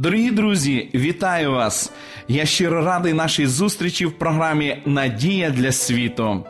Дорогі друзі, вітаю вас! Я щиро радий нашій зустрічі в програмі Надія для світу.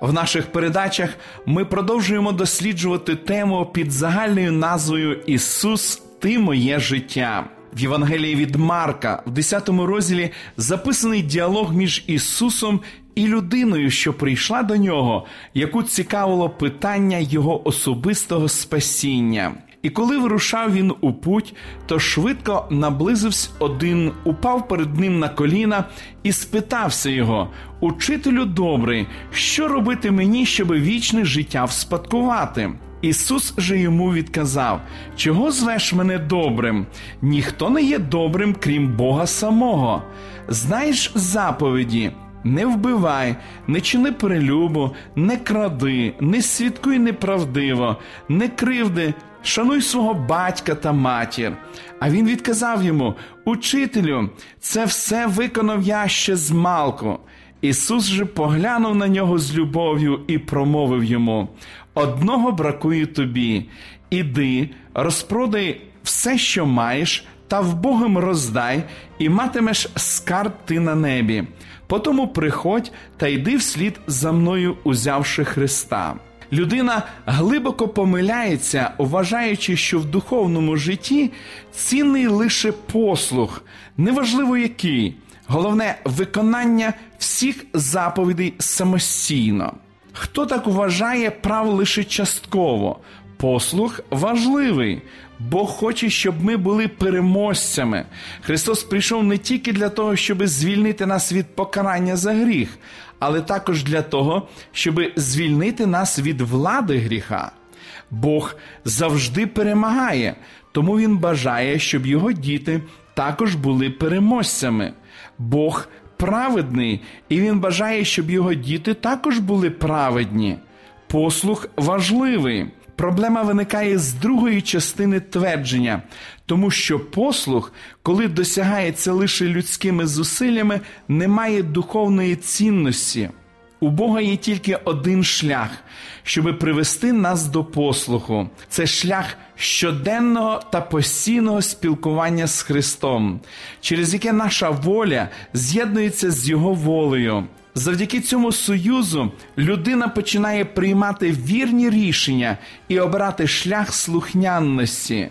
В наших передачах ми продовжуємо досліджувати тему під загальною назвою Ісус, Ти моє життя. В Євангелії від Марка, в 10 розділі, записаний діалог між Ісусом і людиною, що прийшла до нього, яку цікавило питання Його особистого спасіння. І коли вирушав він у путь, то швидко наблизився один, упав перед ним на коліна і спитався його: Учителю добрий, що робити мені, щоб вічне життя вспадкувати? Ісус же йому відказав: Чого звеш мене добрим? Ніхто не є добрим, крім Бога самого. Знаєш заповіді. Не вбивай, не чини перелюбу, не кради, не свідкуй неправдиво, не кривди, шануй свого батька та матір. А він відказав йому: Учителю, це все виконав я ще з малку. Ісус же поглянув на нього з любов'ю і промовив йому: Одного бракує тобі, іди, розпродай все, що маєш, та вбогим роздай, і матимеш скарб ти на небі. Потому приходь та йди вслід за мною, узявши Христа. Людина глибоко помиляється, вважаючи, що в духовному житті цінний лише послух, неважливо який, головне виконання всіх заповідей самостійно. Хто так вважає прав лише частково? Послух важливий, Бог хоче, щоб ми були переможцями. Христос прийшов не тільки для того, щоб звільнити нас від покарання за гріх, але також для того, щоб звільнити нас від влади гріха. Бог завжди перемагає, тому Він бажає, щоб його діти також були переможцями. Бог праведний, і Він бажає, щоб його діти також були праведні. Послух важливий. Проблема виникає з другої частини твердження, тому що послух, коли досягається лише людськими зусиллями, не має духовної цінності. У Бога є тільки один шлях, щоб привести нас до послуху. Це шлях щоденного та постійного спілкування з Христом, через яке наша воля з'єднується з Його волею. Завдяки цьому союзу людина починає приймати вірні рішення і обирати шлях слухняності.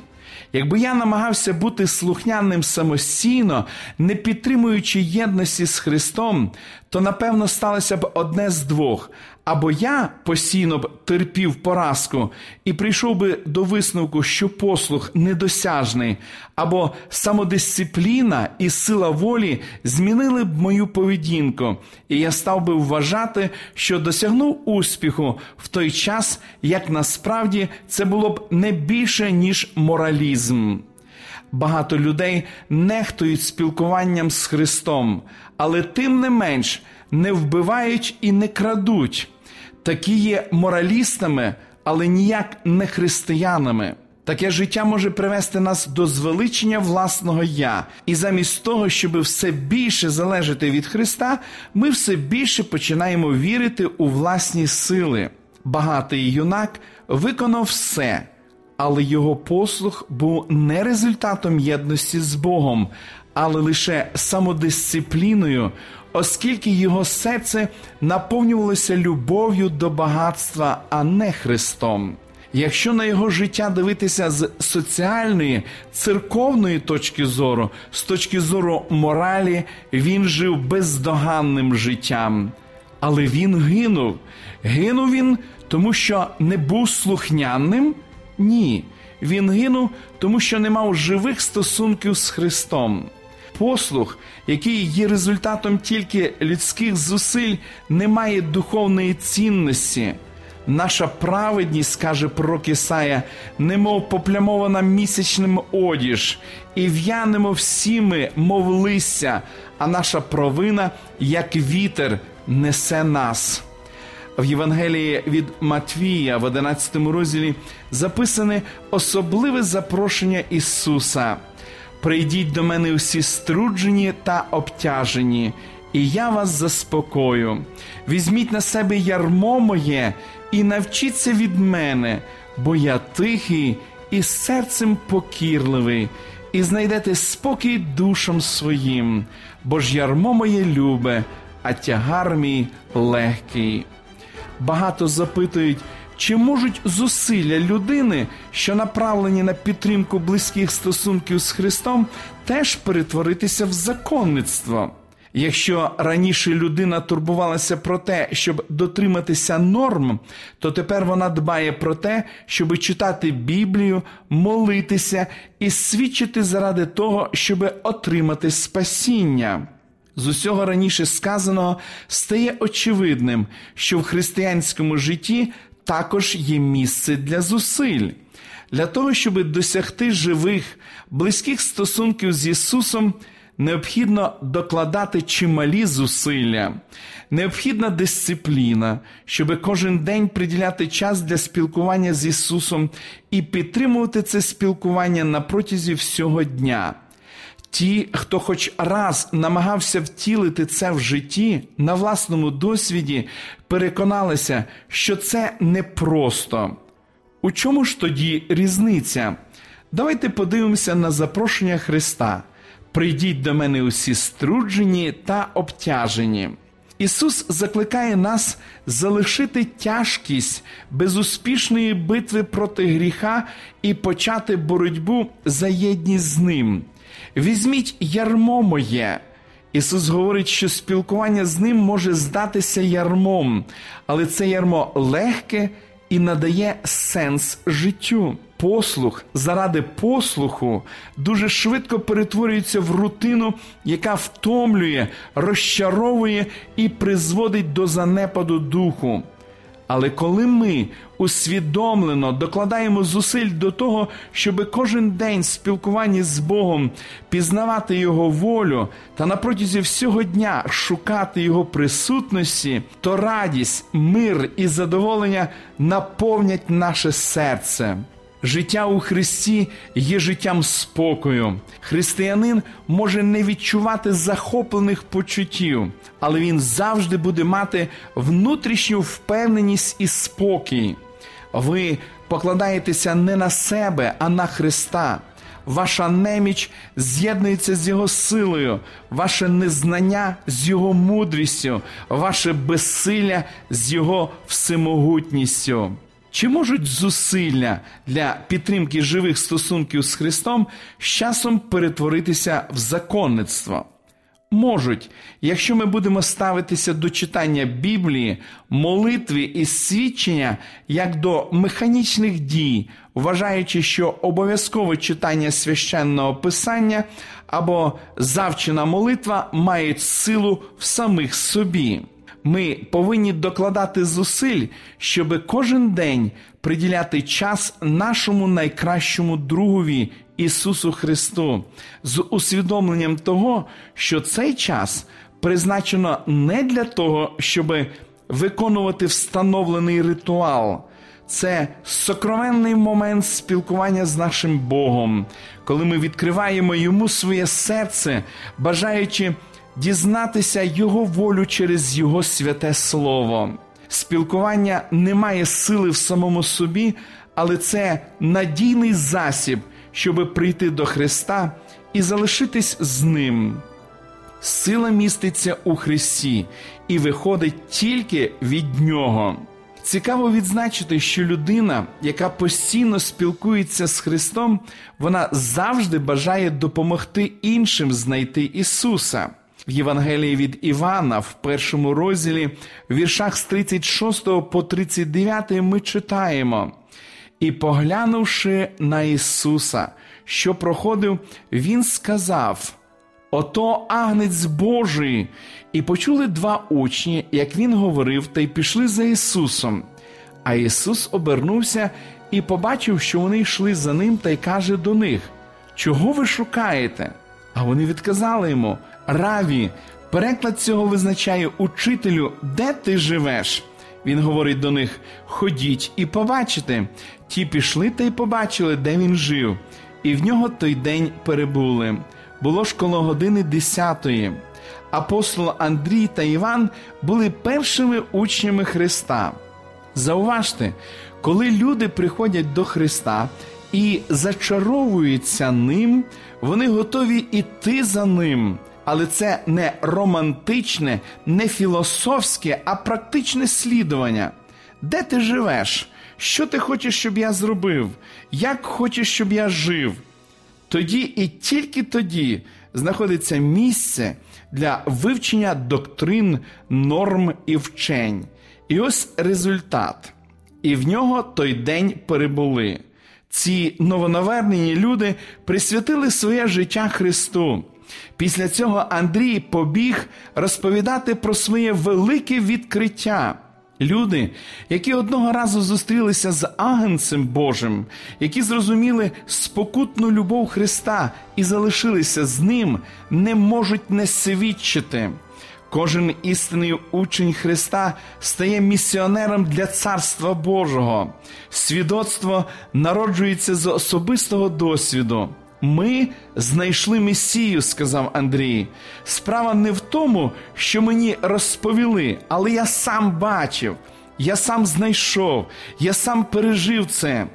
Якби я намагався бути слухняним самостійно, не підтримуючи єдності з Христом, то напевно сталося б одне з двох. Або я постійно б терпів поразку і прийшов би до висновку, що послух недосяжний, або самодисципліна і сила волі змінили б мою поведінку, і я став би вважати, що досягнув успіху в той час, як насправді це було б не більше ніж моралізм. Багато людей нехтують спілкуванням з Христом, але тим не менш не вбивають і не крадуть. Такі є моралістами, але ніяк не християнами. Таке життя може привести нас до звеличення власного я, і замість того, щоб все більше залежати від Христа, ми все більше починаємо вірити у власні сили. Багатий юнак виконав все, але його послух був не результатом єдності з Богом, але лише самодисципліною, оскільки його серце наповнювалося любов'ю до багатства, а не Христом. Якщо на його життя дивитися з соціальної, церковної точки зору, з точки зору моралі, він жив бездоганним життям. Але він гинув. Гинув він, тому що не був слухняним? Ні. Він гинув, тому що не мав живих стосунків з Христом. Послух, який є результатом тільки людських зусиль, не має духовної цінності. Наша праведність, каже пророк Ісая, немов поплямована місячним одіж, і в'янемо всі ми, мов листя, а наша провина, як вітер, несе нас. В Євангелії від Матвія в 11 розділі записане особливе запрошення Ісуса. Прийдіть до мене усі струджені та обтяжені, і я вас заспокою. Візьміть на себе ярмо моє і навчіться від мене, бо я тихий і серцем покірливий, і знайдете спокій душам своїм, бо ж ярмо моє любе, а тягар мій легкий. Багато запитують, чи можуть зусилля людини, що направлені на підтримку близьких стосунків з Христом, теж перетворитися в законництво. Якщо раніше людина турбувалася про те, щоб дотриматися норм, то тепер вона дбає про те, щоб читати Біблію, молитися і свідчити заради того, щоб отримати спасіння. З усього раніше сказаного стає очевидним, що в християнському житті також є місце для зусиль. Для того, щоб досягти живих, близьких стосунків з Ісусом, необхідно докладати чималі зусилля, необхідна дисципліна, щоб кожен день приділяти час для спілкування з Ісусом і підтримувати це спілкування на протязі всього дня. Ті, хто хоч раз намагався втілити це в житті, на власному досвіді, переконалися, що це непросто. У чому ж тоді різниця? Давайте подивимося на запрошення Христа. Прийдіть до мене усі струджені та обтяжені. Ісус закликає нас залишити тяжкість безуспішної битви проти гріха і почати боротьбу за єдність з Ним. Візьміть ярмо моє. Ісус говорить, що спілкування з ним може здатися ярмом, але це ярмо легке і надає сенс життю. Послух заради послуху дуже швидко перетворюється в рутину, яка втомлює, розчаровує і призводить до занепаду духу. Але коли ми усвідомлено докладаємо зусиль до того, щоб кожен день спілкуванні з Богом пізнавати Його волю та на протязі всього дня шукати Його присутності, то радість, мир і задоволення наповнять наше серце. Життя у Христі є життям спокою. Християнин може не відчувати захоплених почуттів, але він завжди буде мати внутрішню впевненість і спокій. Ви покладаєтеся не на себе, а на Христа. Ваша неміч з'єднується з Його силою, ваше незнання з Його мудрістю, ваше безсилля з Його всемогутністю. Чи можуть зусилля для підтримки живих стосунків з Христом з часом перетворитися в законництво? Можуть, якщо ми будемо ставитися до читання Біблії, молитви і свідчення як до механічних дій, вважаючи, що обов'язкове читання священного писання або завчена молитва мають силу в самих собі. Ми повинні докладати зусиль, щоб кожен день приділяти час нашому найкращому другові Ісусу Христу з усвідомленням того, що цей час призначено не для того, щоб виконувати встановлений ритуал. Це сокровенний момент спілкування з нашим Богом, коли ми відкриваємо йому своє серце, бажаючи дізнатися Його волю через Його святе Слово. Спілкування не має сили в самому собі, але це надійний засіб, щоб прийти до Христа і залишитись з Ним. Сила міститься у Христі і виходить тільки від Нього. Цікаво відзначити, що людина, яка постійно спілкується з Христом, вона завжди бажає допомогти іншим знайти Ісуса. В Євангелії від Івана, в першому розділі, в віршах з 36 по 39 ми читаємо. І, поглянувши на Ісуса, що проходив, Він сказав: Ото агнець Божий. І почули два учні, як він говорив, та й пішли за Ісусом. А Ісус обернувся і побачив, що вони йшли за ним, та й каже до них: Чого ви шукаєте? А вони відказали йому: Раві, переклад цього визначає учителю, де ти живеш. Він говорить до них: Ходіть і побачите. Ті пішли та й побачили, де він жив, і в нього той день перебули. Було ж коло години десятої. Апостол Андрій та Іван були першими учнями Христа. Зауважте, коли люди приходять до Христа і зачаровуються ним, вони готові йти за ним. Але це не романтичне, не філософське, а практичне слідування. Де ти живеш? Що ти хочеш, щоб я зробив? Як хочеш, щоб я жив? Тоді і тільки тоді знаходиться місце для вивчення доктрин, норм і вчень. І ось результат. І в нього той день перебули. Ці новонавернені люди присвятили своє життя Христу. Після цього Андрій побіг розповідати про своє велике відкриття. Люди, які одного разу зустрілися з агенцем Божим, які зрозуміли спокутну любов Христа і залишилися з ним, не можуть не свідчити. Кожен істинний учень Христа стає місіонером для Царства Божого. Свідоцтво народжується з особистого досвіду. Ми знайшли Месію, сказав Андрій. Справа не в тому, що мені розповіли, але я сам бачив, я сам знайшов, я сам пережив це.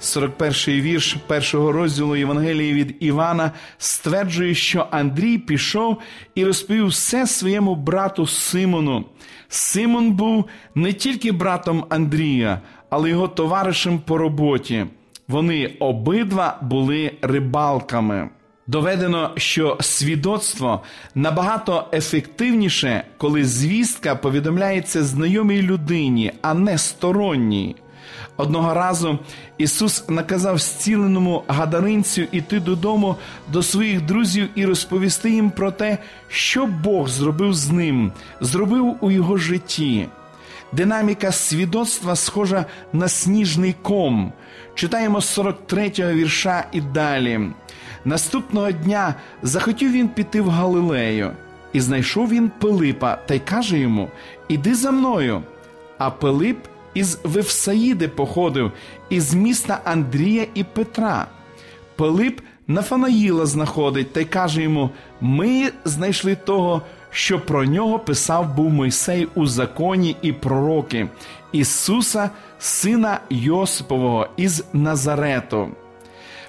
41-й вірш першого розділу Євангелії від Івана стверджує, що Андрій пішов і розповів все своєму брату Симону. Симон був не тільки братом Андрія, але його товаришем по роботі. Вони обидва були рибалками. Доведено, що свідоцтво набагато ефективніше, коли звістка повідомляється знайомій людині, а не сторонній. Одного разу Ісус наказав зціленому гадаринцю іти додому до своїх друзів і розповісти їм про те, що Бог зробив з ним, зробив у його житті. Динаміка свідоцтва схожа на сніжний ком. Читаємо 43-го вірша і далі. Наступного дня захотів він піти в Галилею, і знайшов він Пилипа та й каже йому: Іди за мною. А Пилип із Вевсаїди походив, із міста Андрія і Петра. Пилип Нафанаїла знаходить та й каже йому: Ми знайшли того, що про нього писав був Мойсей у законі і пророки, Ісуса, сина Йосипового із Назарету.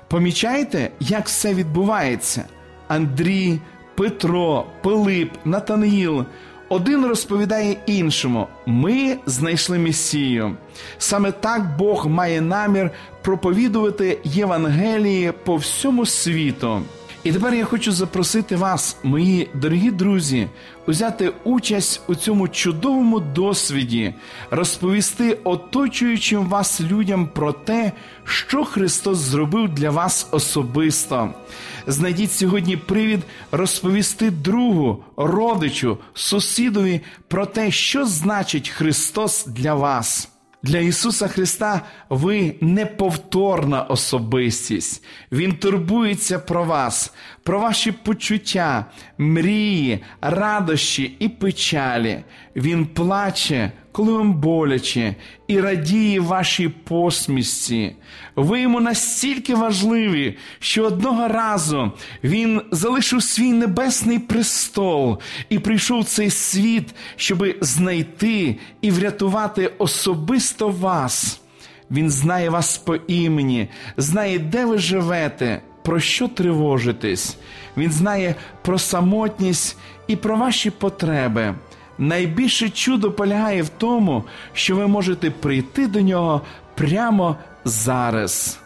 Помічаєте, як все відбувається? Андрій, Петро, Пилип, Натанаїл. Один розповідає іншому: ми знайшли Месію. Саме так Бог має намір проповідувати Євангелії по всьому світу. І тепер я хочу запросити вас, мої дорогі друзі, узяти участь у цьому чудовому досвіді, розповісти оточуючим вас людям про те, що Христос зробив для вас особисто. Знайдіть сьогодні привід розповісти другу, родичу, сусідові про те, що значить Христос для вас. Для Ісуса Христа ви неповторна особистість. Він турбується про вас, про ваші почуття, мрії, радощі і печалі. Він плаче, коли вам боляче, і радіє вашій посмішці. Ви йому настільки важливі, що одного разу він залишив свій небесний престол і прийшов в цей світ, щоби знайти і врятувати особисто вас. Він знає вас по імені, знає, де ви живете, про що тривожитесь. Він знає про самотність і про ваші потреби. Найбільше чудо полягає в тому, що ви можете прийти до нього прямо зараз.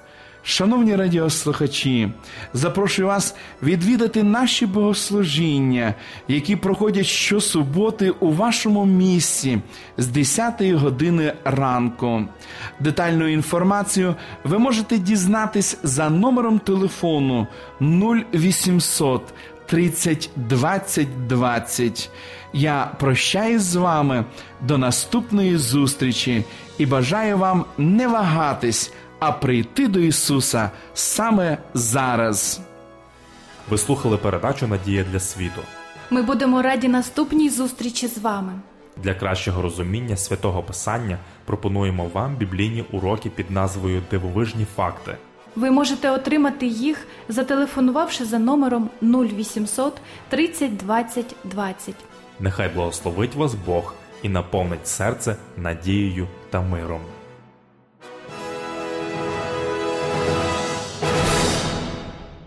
Шановні радіослухачі, запрошую вас відвідати наші богослужіння, які проходять щосуботи у вашому місці з 10 години ранку. Детальну інформацію ви можете дізнатись за номером телефону 0800 30 20 20. Я прощаюсь з вами до наступної зустрічі і бажаю вам не вагатись, а прийти до Ісуса саме зараз. Ви слухали передачу Надія для світу. Ми будемо раді наступній зустрічі з вами. Для кращого розуміння святого Писання пропонуємо вам біблійні уроки під назвою Дивовижні факти. Ви можете отримати їх, зателефонувавши за номером 0800 30 20 20. Нехай благословить вас Бог і наповнить серце надією та миром.